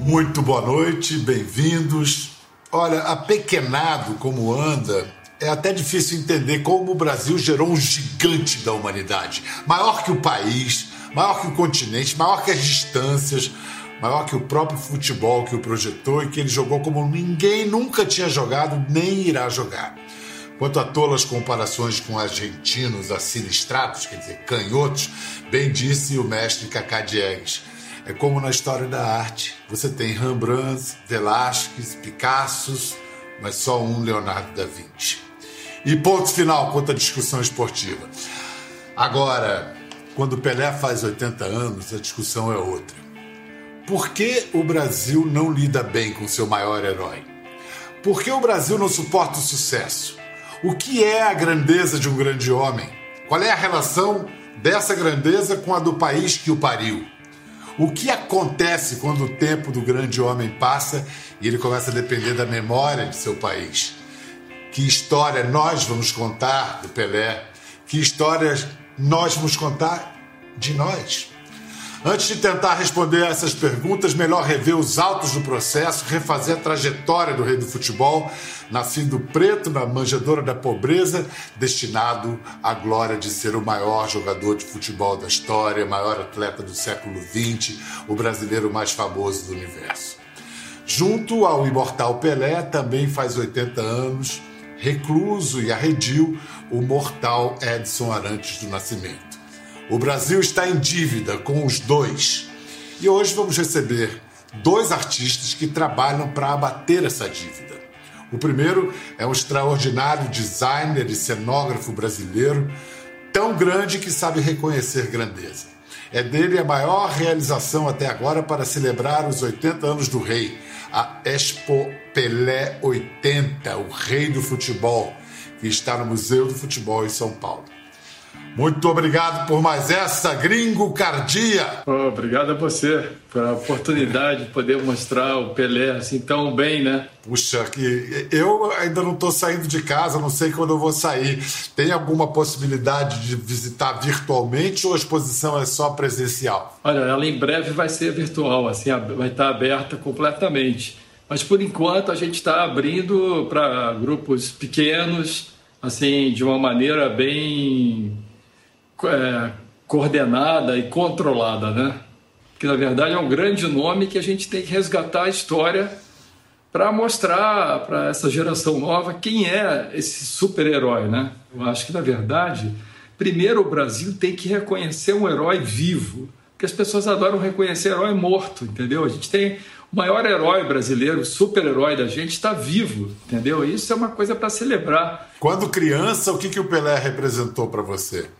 Muito boa noite, bem-vindos. Olha, apequenado como anda, é até difícil entender como o Brasil gerou um gigante da humanidade. Maior que o país, maior que o continente, maior que as distâncias, maior que o próprio futebol que o projetou e que ele jogou como ninguém nunca tinha jogado nem irá jogar. Quanto a tolas comparações com argentinos assinistrados, quer dizer, canhotos, bem disse o mestre Cacá Diegues. É como na história da arte. Você tem Rembrandt, Velázquez, Picassos, mas só um Leonardo da Vinci. E ponto final quanto à discussão esportiva. Agora, quando Pelé faz 80 anos, a discussão é outra. Por que o Brasil não lida bem com seu maior herói? Por que o Brasil não suporta o sucesso? O que é a grandeza de um grande homem? Qual é a relação dessa grandeza com a do país que o pariu? O que acontece quando o tempo do grande homem passa e ele começa a depender da memória de seu país? Que história nós vamos contar do Pelé? Que histórias nós vamos contar de nós? Antes de tentar responder a essas perguntas, melhor rever os autos do processo, refazer a trajetória do rei do futebol, nascido preto na manjedoura da pobreza, destinado à glória de ser o maior jogador de futebol da história, maior atleta do século XX, o brasileiro mais famoso do universo. Junto ao imortal Pelé, também faz 80 anos, recluso e arredio, o mortal Edson Arantes do Nascimento. O Brasil está em dívida com os dois. E hoje vamos receber dois artistas que trabalham para abater essa dívida. O primeiro é um extraordinário designer e cenógrafo brasileiro, tão grande que sabe reconhecer grandeza. É dele a maior realização até agora para celebrar os 80 anos do rei, a Expo Pelé 80, o rei do futebol, que está no Museu do Futebol em São Paulo. Muito obrigado por mais essa, Gringo Cardia. Oh, obrigado a você pela oportunidade de poder mostrar o Pelé assim tão bem, né? Puxa, que eu ainda não estou saindo de casa, não sei quando eu vou sair. Tem alguma possibilidade de visitar virtualmente ou a exposição é só presencial? Olha, ela em breve vai ser virtual, assim, vai estar aberta completamente. Mas por enquanto a gente está abrindo para grupos pequenos, assim, de uma maneira bem é, coordenada e controlada, né? Que na verdade é um grande nome que a gente tem que resgatar a história para mostrar para essa geração nova quem é esse super-herói, né? Eu acho que na verdade, primeiro o Brasil tem que reconhecer um herói vivo, porque as pessoas adoram reconhecer herói morto, entendeu? A gente tem o maior herói brasileiro, super-herói da gente está vivo, entendeu? Isso é uma coisa para celebrar. Quando criança, o que, que o Pelé representou para você?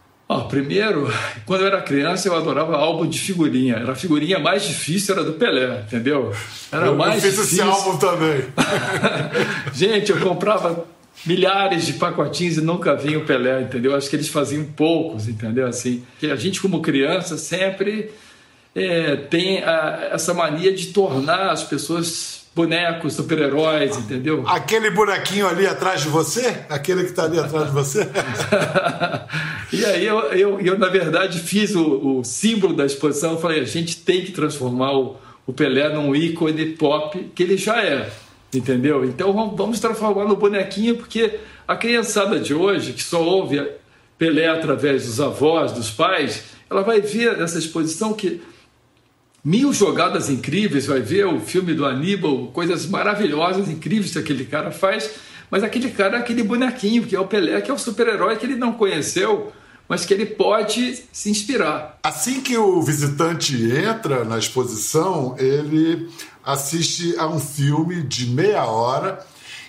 Primeiro, quando eu era criança, eu adorava álbum de figurinha. Era a figurinha mais difícil, era do Pelé, entendeu? Era eu mais fiz difícil. esse álbum também. Gente, eu comprava milhares de pacotinhos e nunca vinha o Pelé, entendeu? Acho que eles faziam poucos, entendeu? Assim, que a gente como criança sempre é, tem a, essa mania de tornar as pessoas bonecos, super-heróis, entendeu? Aquele bonequinho ali atrás de você? Aquele que está ali atrás de você? e aí eu, eu, eu, na verdade, fiz o, o símbolo da exposição. Eu falei, a gente tem que transformar o, o Pelé num ícone pop, que ele já é, entendeu? Então vamos transformar no bonequinho, porque a criançada de hoje, que só ouve Pelé através dos avós, dos pais, ela vai ver nessa exposição que mil jogadas incríveis, vai ver o filme do Aníbal, coisas maravilhosas, incríveis que aquele cara faz, mas aquele cara é aquele bonequinho, que é o Pelé, que é o super-herói que ele não conheceu, mas que ele pode se inspirar. Assim que o visitante entra na exposição, ele assiste a um filme de meia hora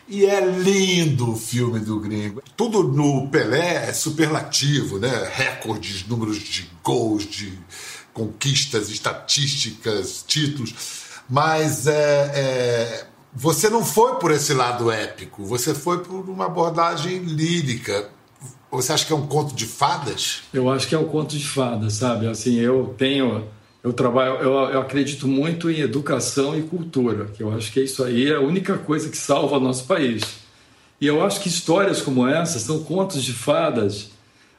e é lindo o filme do gringo. Tudo no Pelé é superlativo, né? Recordes, números de gols, de conquistas, estatísticas, títulos, mas é, é, você não foi por esse lado épico, você foi por uma abordagem lírica. Você acha que é um conto de fadas? Eu acho que é um conto de fadas, sabe? Assim, eu tenho, eu trabalho, eu, eu acredito muito em educação e cultura, que eu acho que isso aí é a única coisa que salva o nosso país. E eu acho que histórias como essa são contos de fadas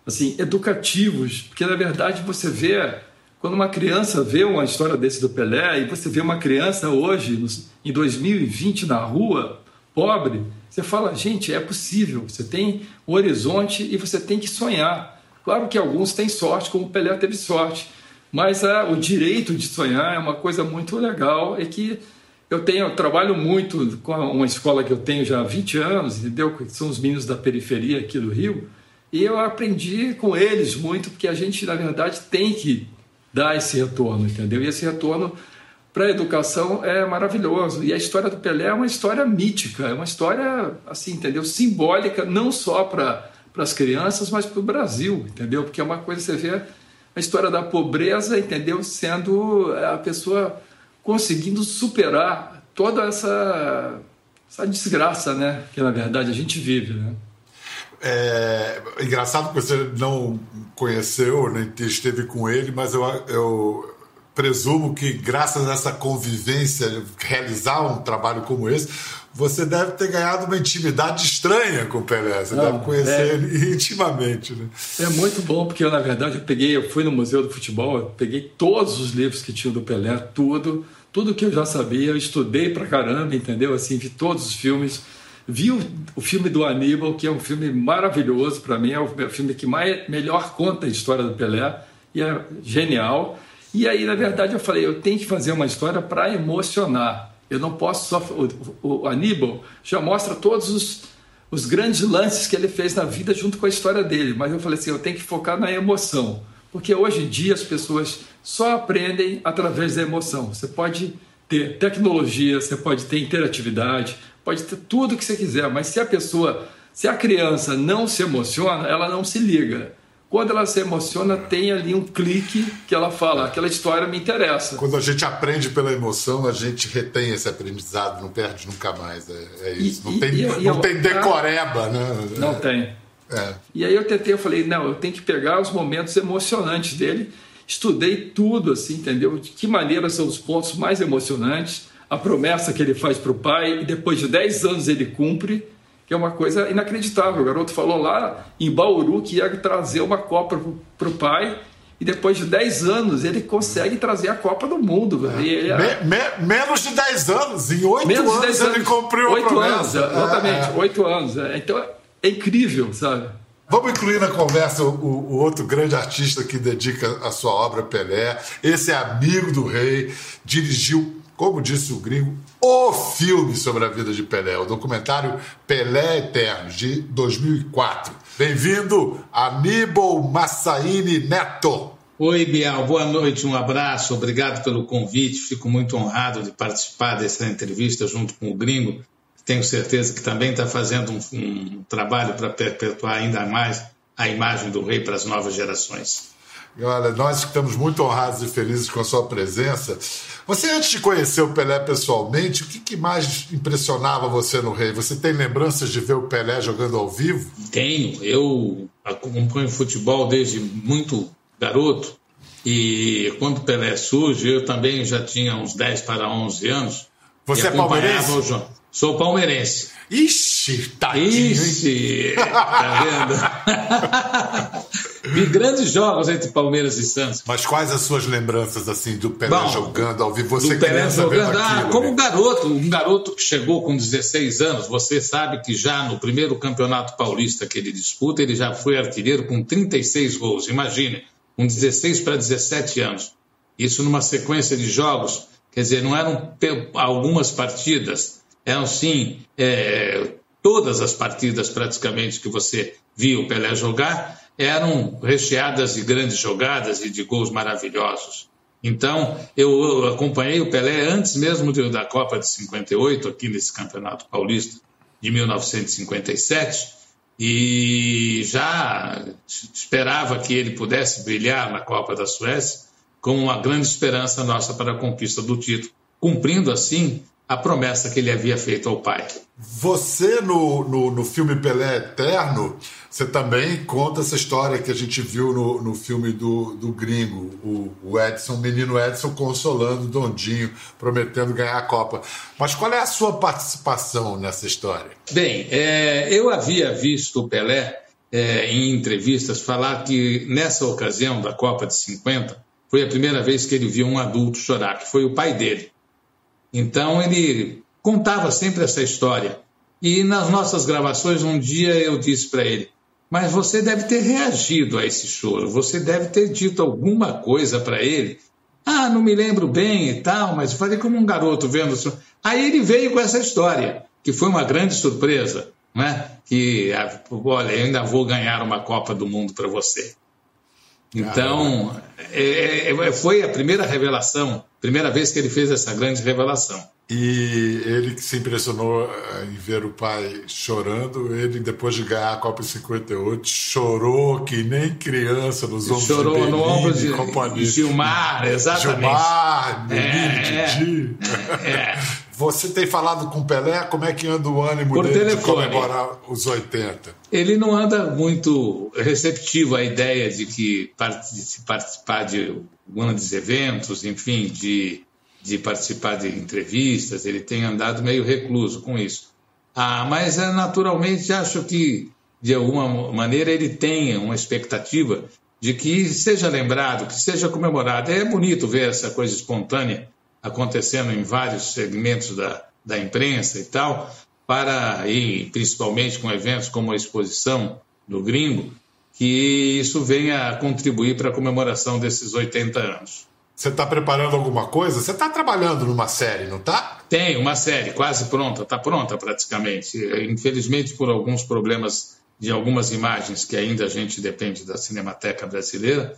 assim, educativos, porque na verdade você vê quando uma criança vê uma história desse do Pelé e você vê uma criança hoje em 2020 na rua, pobre, você fala, gente, é possível. Você tem um horizonte e você tem que sonhar. Claro que alguns têm sorte, como o Pelé teve sorte, mas ah, o direito de sonhar é uma coisa muito legal e que eu tenho, eu trabalho muito com uma escola que eu tenho já há 20 anos, entendeu? Que são os meninos da periferia aqui do Rio. E eu aprendi com eles muito, porque a gente, na verdade, tem que dar esse retorno, entendeu? E esse retorno para a educação é maravilhoso. E a história do Pelé é uma história mítica, é uma história, assim, entendeu? Simbólica, não só para as crianças, mas para o Brasil, entendeu? Porque é uma coisa, você vê a história da pobreza, entendeu? Sendo a pessoa conseguindo superar toda essa, essa desgraça, né? Que na verdade a gente vive, né? É engraçado que você não conheceu, nem esteve com ele, mas eu, eu presumo que, graças a essa convivência, realizar um trabalho como esse, você deve ter ganhado uma intimidade estranha com o Pelé. Você Não, deve conhecer é, ele intimamente. Né? É muito bom, porque eu, na verdade, eu peguei, eu fui no Museu do Futebol, eu peguei todos os livros que tinham do Pelé, tudo, tudo que eu já sabia, eu estudei pra caramba, entendeu? Assim, vi todos os filmes. Vi o, o filme do Aníbal, que é um filme maravilhoso para mim, é o filme que mais, melhor conta a história do Pelé, e é genial. E aí, na verdade, eu falei, eu tenho que fazer uma história para emocionar. Eu não posso só. O, o, Aníbal já mostra todos os, os grandes lances que ele fez na vida junto com a história dele, mas eu falei assim, eu tenho que focar na emoção. Porque hoje em dia as pessoas só aprendem através da emoção. Você pode ter tecnologia, você pode ter interatividade, pode ter tudo que você quiser, mas se a pessoa, se a criança não se emociona, ela não se liga. Quando ela se emociona, tem ali um clique que ela fala: aquela história me interessa. Quando a gente aprende pela emoção, a gente retém esse aprendizado, não perde nunca mais. É, é isso. E, não tem, e, não tem decoreba, né? Não tem. É. E aí eu tentei, eu falei: não, eu tenho que pegar os momentos emocionantes dele. Estudei tudo, assim, entendeu? De que maneira são os pontos mais emocionantes, a promessa que ele faz para o pai, e depois de 10 anos ele cumpre que é uma coisa inacreditável. O garoto falou lá em Bauru que ia trazer uma Copa para o pai e depois de 10 anos ele consegue trazer a Copa do Mundo. É. Ele, me, me, menos de 10 anos, em 8 anos, anos, ele cumpriu 8 a promessa. Anos, exatamente, é. 8 anos. É. Então é incrível, sabe? Vamos incluir na conversa o, o, outro grande artista que dedica a sua obra Pelé. Esse é amigo do rei, dirigiu como disse o gringo, o filme sobre a vida de Pelé, o documentário Pelé Eterno, de 2004. Bem-vindo, Aníbal Massaini Neto. Oi, Bial, boa noite, um abraço, obrigado pelo convite. Fico muito honrado de participar dessa entrevista junto com o gringo. Tenho certeza que também está fazendo um, um trabalho para perpetuar ainda mais a imagem do rei para as novas gerações. Olha, nós estamos muito honrados e felizes com a sua presença. Você, antes de conhecer o Pelé pessoalmente, o que, que, mais impressionava você no Rei? Você tem lembranças de ver o Pelé jogando ao vivo? Tenho. Eu acompanho futebol desde muito garoto. E quando o Pelé surge, eu também já tinha uns 10 para 11 anos. Você é palmeirense? Sou palmeirense. Ixi, tadinho. Ixi, tá vendo? Vi grandes jogos entre Palmeiras e Santos. Mas quais as suas lembranças assim do Pelé Bom, jogando ao vivo? Você Pelé jogando, ah, como né? garoto, um garoto que chegou com 16 anos, você sabe que já no primeiro campeonato paulista que ele disputa, ele já foi artilheiro com 36 gols. Imagine, com 16 para 17 anos. Isso numa sequência de jogos, quer dizer, não eram algumas partidas, eram sim é, todas as partidas praticamente que você viu o Pelé jogar eram recheadas de grandes jogadas e de gols maravilhosos. Então, eu acompanhei o Pelé antes mesmo da Copa de 58, aqui nesse Campeonato Paulista de 1957, e já esperava que ele pudesse brilhar na Copa da Suécia como uma grande esperança nossa para a conquista do título, cumprindo assim a promessa que ele havia feito ao pai. Você, no, no, no, filme Pelé Eterno, você também conta essa história que a gente viu no, no filme do, do gringo, o, o Edson, o menino Edson consolando o Dondinho, prometendo ganhar a Copa. Mas qual é a sua participação nessa história? Bem, é, eu havia visto o Pelé é, em entrevistas, falar que nessa ocasião da Copa de 50 foi a primeira vez que ele viu um adulto chorar, que foi o pai dele. Então ele contava sempre essa história. E nas nossas gravações, um dia eu disse para ele: Mas você deve ter reagido a esse choro, você deve ter dito alguma coisa para ele. Ah, não me lembro bem e tal, mas falei como um garoto vendo. Aí ele veio com essa história, que foi uma grande surpresa né? que ah, olha, eu ainda vou ganhar uma Copa do Mundo para você. Então, é, é, foi a primeira revelação, primeira vez que ele fez essa grande revelação. E ele que se impressionou eh, em ver o pai chorando, ele depois de ganhar a Copa 58 chorou que nem criança nos ombros chorou de Chorou no ombro de, companhia. Gilmar, exatamente. Gilmar, é, Didi. É, é. Você tem falado com o Pelé, como é que anda o ânimo Por dele telefone. de comemorar os 80? Ele não anda muito receptivo à ideia de que participar de grandes eventos, enfim, de de participar de entrevistas, ele tem andado meio recluso com isso. Ah, mas é, naturalmente acho que, de alguma maneira, ele tenha uma expectativa de que seja lembrado, que seja comemorado. É bonito ver essa coisa espontânea acontecendo em vários segmentos da, da imprensa e tal, para, e principalmente com eventos como a exposição do Gringo, que isso venha a contribuir para a comemoração desses 80 anos. Você está preparando alguma coisa? Você está trabalhando numa série, não está? Tem uma série quase pronta, está pronta praticamente. Infelizmente, por alguns problemas de algumas imagens que ainda a gente depende da Cinemateca Brasileira,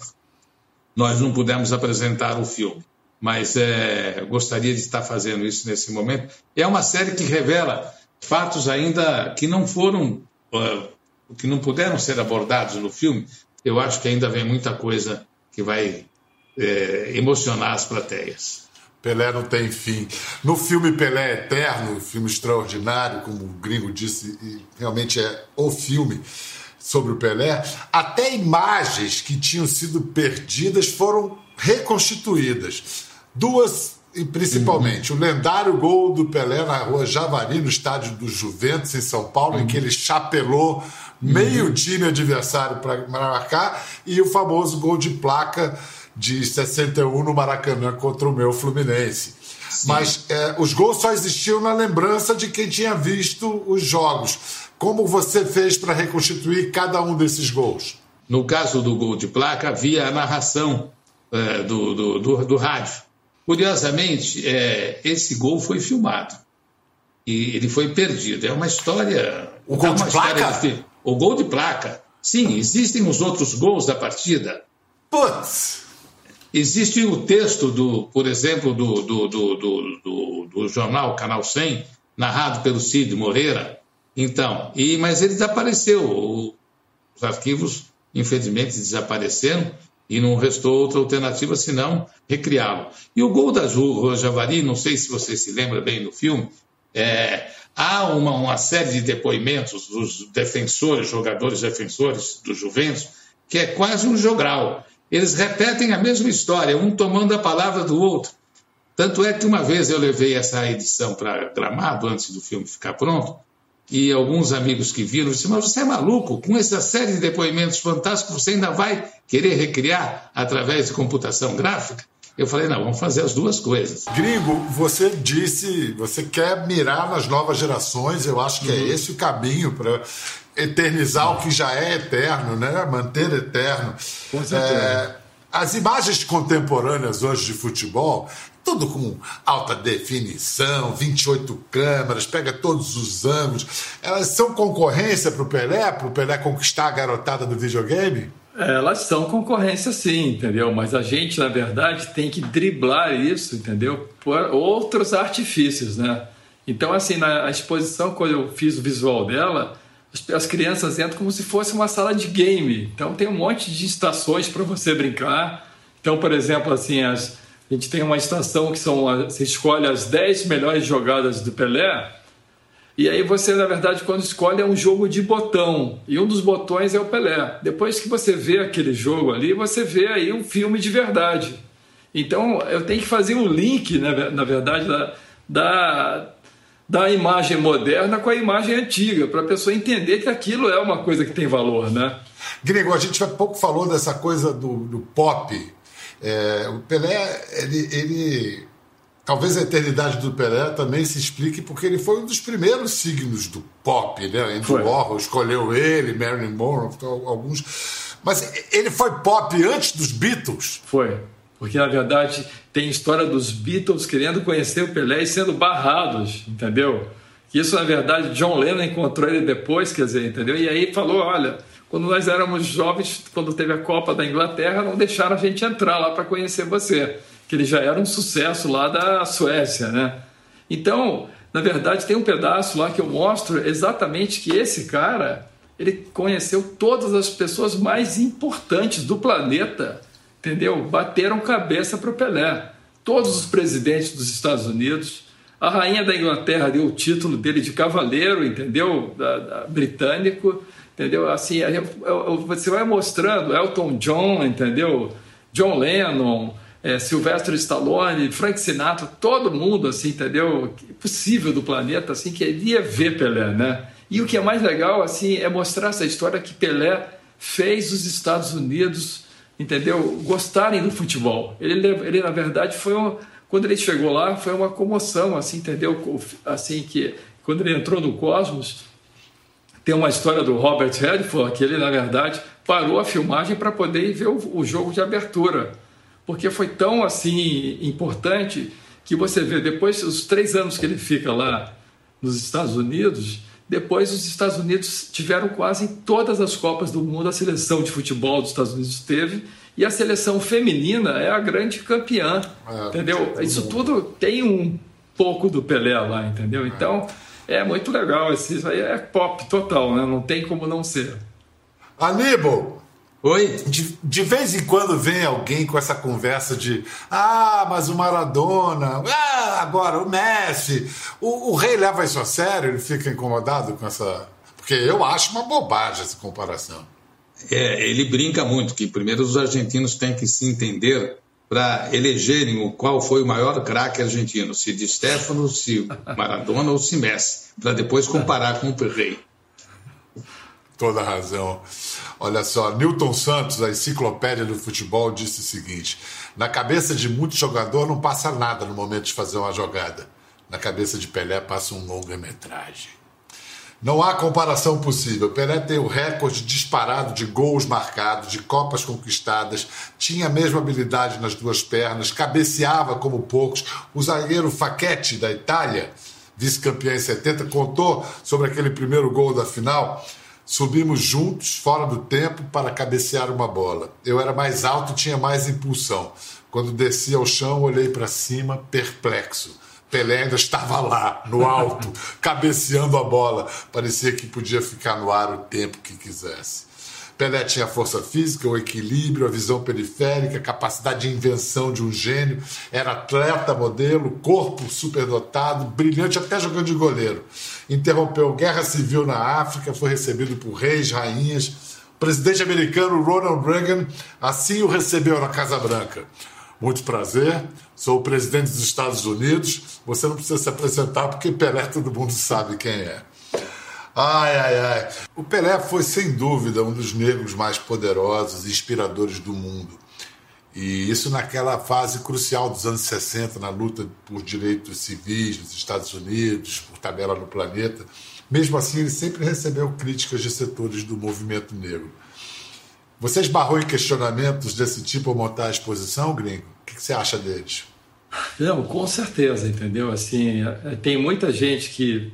nós não pudemos apresentar o filme. Mas é, gostaria de estar fazendo isso nesse momento. É uma série que revela fatos ainda que não foram, uh, que não puderam ser abordados no filme. Eu acho que ainda vem muita coisa que vai é, emocionar as plateias. Pelé não tem fim. No filme Pelé Eterno, filme extraordinário, como o gringo disse, realmente é o filme sobre o Pelé, até imagens que tinham sido perdidas foram reconstituídas. Duas, principalmente, uhum. o lendário gol do Pelé na rua Javari, no estádio do Juventus, em São Paulo, uhum. em que ele chapelou meio uhum. time adversário para marcar, e o famoso gol de placa de 61 no Maracanã contra o meu Fluminense. Sim. Mas é, os gols só existiam na lembrança de quem tinha visto os jogos. Como você fez para reconstituir cada um desses gols? No caso do gol de placa, havia a narração é, do, do, do, do, rádio. Curiosamente, é, esse gol foi filmado e ele foi perdido. É uma história. O gol é de placa? De, o gol de placa. Sim, existem os outros gols da partida. Putz! Existe o texto, do, por exemplo, do, do, do, do, jornal Canal 100, narrado pelo Cid Moreira. Então, e, mas ele desapareceu. Os arquivos, infelizmente, desapareceram e não restou outra alternativa senão recriá-lo. E o gol da Ju Javari, não sei se você se lembra bem do filme, é, há uma, uma série de depoimentos dos defensores, jogadores defensores do Juventus, que é quase um jogral. Eles repetem a mesma história, um tomando a palavra do outro. Tanto é que uma vez eu levei essa edição para Gramado, antes do filme ficar pronto, e alguns amigos que viram disseram: Mas você é maluco? Com essa série de depoimentos fantásticos, você ainda vai querer recriar através de computação gráfica? Eu falei: Não, vamos fazer as duas coisas. Gringo, você disse, você quer mirar nas novas gerações, eu acho que é uhum. é esse o caminho para eternizar o que já é eterno, né? manter eterno. Com certeza. É, as imagens contemporâneas hoje de futebol, tudo com alta definição, 28 câmeras, pega todos os ângulos, elas são concorrência para o Pelé, para o Pelé conquistar a garotada do videogame? Elas são concorrência sim, entendeu? Mas a gente, na verdade, tem que driblar isso, entendeu? Por outros artifícios, né? Então, assim, na exposição, quando eu fiz o visual dela, as crianças entram como se fosse uma sala de game. Então tem um monte de estações para você brincar. Então, por exemplo, assim, as, a gente tem uma estação que são você escolhe as 10 melhores jogadas do Pelé. E aí você, na verdade, quando escolhe é um jogo de botão. E um dos botões é o Pelé. Depois que você vê aquele jogo ali, você vê aí um filme de verdade. Então eu tenho que fazer um link, na, na verdade, da, da da imagem moderna com a imagem antiga, para a pessoa entender que aquilo é uma coisa que tem valor, né? Gringo, a gente há pouco falou dessa coisa do, do pop. É, o Pelé, ele, ele Talvez a eternidade do Pelé também se explique porque ele foi um dos primeiros signos do pop, né? Andy Warhol escolheu ele, Marilyn Monroe, alguns. Mas ele foi pop antes dos Beatles? Foi. Porque, na verdade, tem história dos Beatles querendo conhecer o Pelé e sendo barrados, entendeu? Isso, na verdade, John Lennon encontrou ele depois, quer dizer, entendeu? E aí falou: olha, quando nós éramos jovens, quando teve a Copa da Inglaterra, não deixaram a gente entrar lá para conhecer você que ele já era um sucesso lá da Suécia, né? Então, na verdade, tem um pedaço lá que eu mostro exatamente que esse cara, ele conheceu todas as pessoas mais importantes do planeta, entendeu? Bateram cabeça para o Pelé. Todos os presidentes dos Estados Unidos, a rainha da Inglaterra deu o título dele de cavaleiro, entendeu? Da, da, britânico, entendeu? Assim, você vai mostrando Elton John, entendeu? John Lennon, é, Sylvester Stallone, Frank Sinatra, todo mundo, assim, entendeu? Possível do planeta, assim, queria ver Pelé, né? E o que é mais legal, assim, é mostrar essa história que Pelé fez os Estados Unidos, entendeu? Gostarem do futebol. Ele, ele na verdade, foi um, quando ele chegou lá, foi uma comoção, assim, entendeu? Assim que quando ele entrou no Cosmos, tem uma história do Robert Redford que ele, na verdade, parou a filmagem para poder ver o, o jogo de abertura porque foi tão assim importante que você vê depois os três anos que ele fica lá nos Estados Unidos, depois os Estados Unidos tiveram quase em todas as copas do mundo a seleção de futebol dos Estados Unidos teve e a seleção feminina é a grande campeã, é, entendeu? Isso tudo tem um pouco do Pelé lá, entendeu? É. Então é muito legal, isso aí é pop total, né? Não tem como não ser. Aníbal, Oi? De, de, vez em quando vem alguém com essa conversa de ah, mas o Maradona, ah, agora o Messi. O, o rei leva isso a sério? Ele fica incomodado com essa. Porque eu acho uma bobagem essa comparação. É, ele brinca muito que primeiro os argentinos têm que se entender para elegerem o qual foi o maior craque argentino, se de Stefano, se Maradona ou se Messi, para depois comparar com o rei. Toda razão. Olha só, Newton Santos, a enciclopédia do futebol, disse o seguinte: na cabeça de muito jogador não passa nada no momento de fazer uma jogada. Na cabeça de Pelé passa um longa-metragem. Não há comparação possível. Pelé tem o recorde disparado de gols marcados, de copas conquistadas, tinha a mesma habilidade nas duas pernas, cabeceava como poucos. O zagueiro Facchetti, da Itália, vice-campeão em 70, contou sobre aquele primeiro gol da final Subimos juntos, fora do tempo, para cabecear uma bola. Eu era mais alto e tinha mais impulsão. Quando desci ao chão, olhei para cima, perplexo. Pelé ainda estava lá, no alto, cabeceando a bola. Parecia que podia ficar no ar o tempo que quisesse. Pelé tinha força física, o equilíbrio, a visão periférica, a capacidade de invenção de um gênio, era atleta modelo, corpo superdotado, brilhante até jogando de goleiro. Interrompeu guerra civil na África, foi recebido por reis, rainhas. O presidente americano Ronald Reagan assim o recebeu na Casa Branca. Muito prazer, sou o presidente dos Estados Unidos. Você não precisa se apresentar porque Pelé todo mundo sabe quem é. Ai, ai, ai. O Pelé foi, sem dúvida, um dos negros mais poderosos e inspiradores do mundo. E isso naquela fase crucial dos anos 60, na luta por direitos civis nos Estados Unidos, por tabela no planeta. Mesmo assim, ele sempre recebeu críticas de setores do movimento negro. Você esbarrou em questionamentos desse tipo ao montar a exposição, gringo? O que você acha deles? Não, com certeza, entendeu? Assim, é, tem muita gente que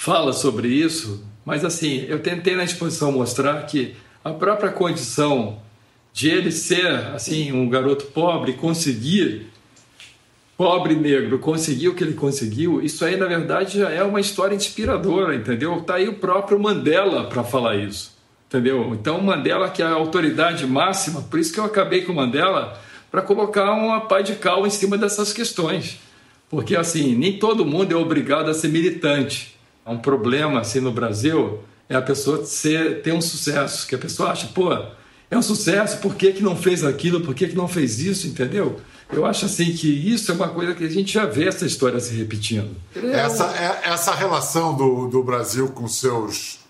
fala sobre isso, mas assim, eu tentei na exposição mostrar que a própria condição de ele ser assim um garoto pobre, conseguir pobre negro, conseguir o que ele conseguiu, isso aí na verdade já é uma história inspiradora, entendeu? Tá aí o próprio Mandela para falar isso, entendeu? Então Mandela que é a autoridade máxima, por isso que eu acabei com Mandela para colocar uma pá de cal em cima dessas questões, porque assim nem todo mundo é obrigado a ser militante um problema assim no Brasil é a pessoa ser, ter um sucesso, que a pessoa acha, pô, é um sucesso, por que, que não fez aquilo, por que, que não fez isso, entendeu? Eu acho assim que isso é uma coisa que a gente já vê essa história se repetindo. É essa, é, essa relação do, do Brasil com seus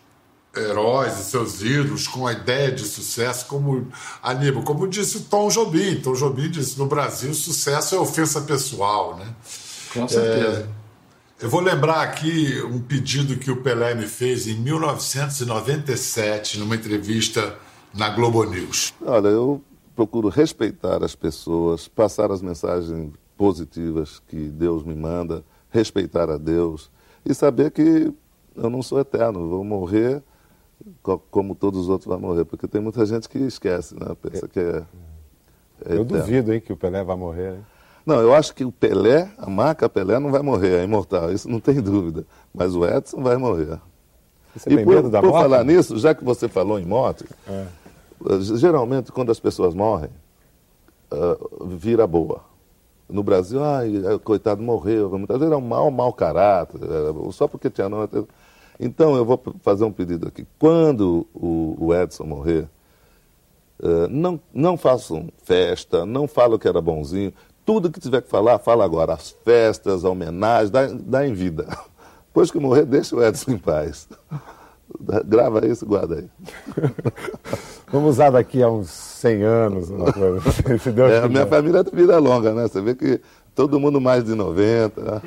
heróis e seus ídolos, com a ideia de sucesso, como Aníbal, como disse o Tom Jobim. Tom Jobim disse: no Brasil, sucesso é ofensa pessoal, né? Com certeza. É, eu vou lembrar aqui um pedido que o Pelé me fez em 1997, numa entrevista na Globo News. Olha, eu procuro respeitar as pessoas, passar as mensagens positivas que Deus me manda, respeitar a Deus e saber que eu não sou eterno, vou morrer como todos os outros vão morrer, porque tem muita gente que esquece, né? Pensa que é, é Eu duvido, hein, que o Pelé vai morrer. Hein? Não, eu acho que o Pelé, a marca Pelé não vai morrer, é imortal, isso não tem dúvida. Mas o Edson vai morrer. Você e tem por, medo da por morte? falar nisso, já que você falou em morte, é. geralmente quando as pessoas morrem, uh, vira boa. No Brasil, ai, coitado, morreu. Muitas vezes é um mau, mau caráter, só porque tinha não. Então, eu vou fazer um pedido aqui. Quando o, o Edson morrer, uh, não, não façam festa, não falem que era bonzinho. Tudo que tiver que falar, fala agora. As festas, a homenagem, dá, dá em vida. Depois que morrer, deixa o Edson em paz. Grava isso, guarda aí. Vamos usar daqui a uns 100 anos, uma coisa assim, se Deus é, A minha família é vida longa, né? Você vê que todo mundo mais de 90. Né?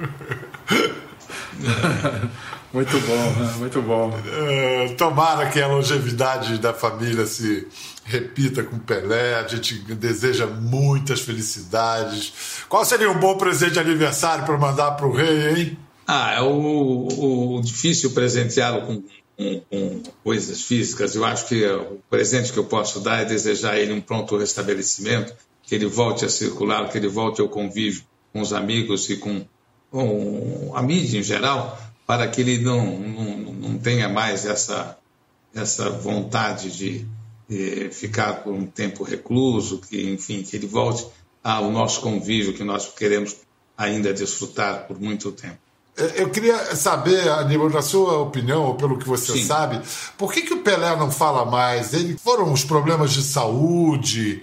Muito bom, muito bom. Uh, tomara que a longevidade da família se repita com Pelé. A gente deseja muitas felicidades. Qual seria um bom presente de aniversário para mandar para o rei, hein? Ah, é o, o difícil presenteá-lo com, com, com, coisas físicas. Eu acho que o presente que eu posso dar é desejar a ele um pronto restabelecimento, que ele volte a circular, que ele volte ao convívio com os amigos e com, com a mídia em geral para que ele não, não, não tenha mais essa, essa vontade de, de ficar por um tempo recluso, que, enfim, que ele volte ao nosso convívio que nós queremos ainda desfrutar por muito tempo. Eu queria saber, Aníbal, na sua opinião, ou pelo que você Sim. sabe, por que, que o Pelé não fala mais? Ele, foram os problemas de saúde,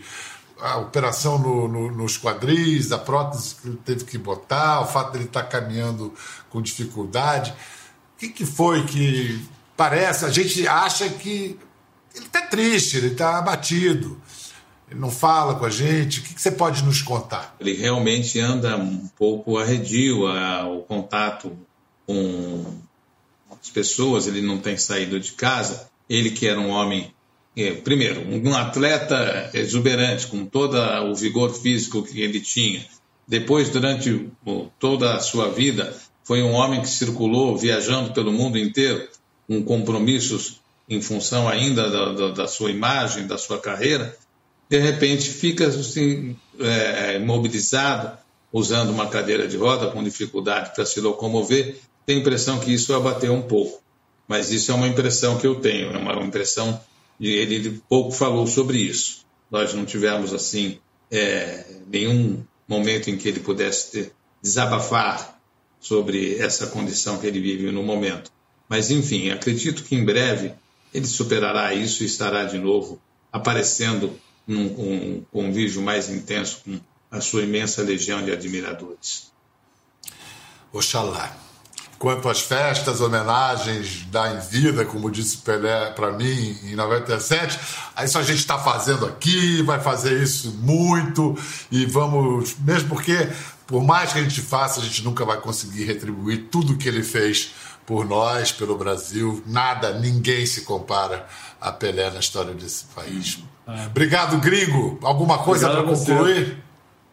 a operação no, no, nos quadris, a prótese que ele teve que botar, o fato dele estar caminhando com dificuldade. O que, que foi que parece? A gente acha que ele está triste, ele está abatido, ele não fala com a gente. O que, que, você pode nos contar? Ele realmente anda um pouco arredio ao contato com as pessoas, ele não tem saído de casa. Ele que era um homem primeiro, um atleta exuberante, com todo o vigor físico que ele tinha. Depois, durante toda a sua vida, foi um homem que circulou viajando pelo mundo inteiro, com compromissos em função ainda da, da, da sua imagem, da sua carreira. De repente, fica assim, é, imobilizado, usando uma cadeira de roda com dificuldade para se locomover. Tem a impressão que isso abateu um pouco. Mas isso é uma impressão que eu tenho, é uma impressão e ele pouco falou sobre isso. Nós não tivemos, assim, é, nenhum momento em que ele pudesse ter, desabafar sobre essa condição que ele vive no momento. Mas, enfim, acredito que em breve ele superará isso e estará de novo aparecendo num um convívio mais intenso com a sua imensa legião de admiradores. Oxalá. Quanto às festas, homenagens da em vida, como disse Pelé para mim em 97, isso a gente está fazendo aqui, vai fazer isso muito e vamos, mesmo porque por mais que a gente faça, a gente nunca vai conseguir retribuir tudo que ele fez por nós, pelo Brasil. Nada, ninguém se compara a Pelé na história desse país. É. Obrigado, Gringo. Alguma coisa para concluir?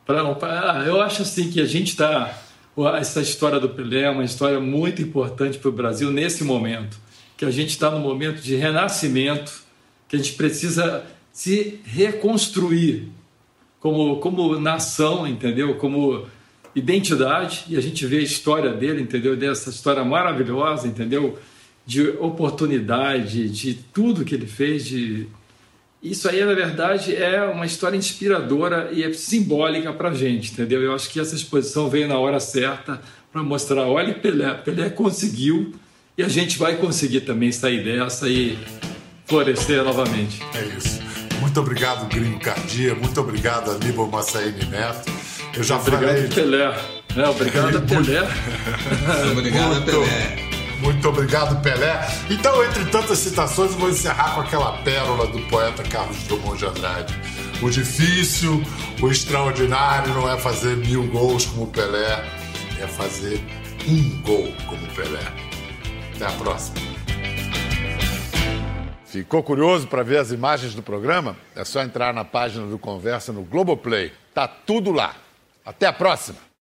Pra, eu acho assim que a gente está essa história do Pelé é uma história muito importante para o Brasil nesse momento, que a gente está no momento de renascimento, que a gente precisa se reconstruir como, como nação, entendeu? Como identidade, e a gente vê a história dele, entendeu? Dessa história maravilhosa, entendeu? De oportunidade, de tudo que ele fez, de isso aí, na verdade, é uma história inspiradora e é simbólica para a gente, entendeu? Eu acho que essa exposição veio na hora certa para mostrar, olha, Pelé, Pelé conseguiu e a gente vai conseguir também sair dessa e florescer novamente. É isso. Muito Muito obrigado, Gringo Cardia. Muito obrigado, Aníbal Massaini Neto. Eu já obrigado, falei... Pelé. É, obrigado, Pelé. obrigado, muito, Pelé. Muito obrigado, Pelé. Então, entre tantas citações, vou encerrar com aquela pérola do poeta Carlos Drummond de Andrade. O difícil, o extraordinário não é fazer mil gols como o Pelé, é fazer um gol como o Pelé. Até a próxima. Ficou curioso para ver as imagens do programa? É só entrar na página do Conversa no Globoplay. Tá tudo lá. Até a próxima!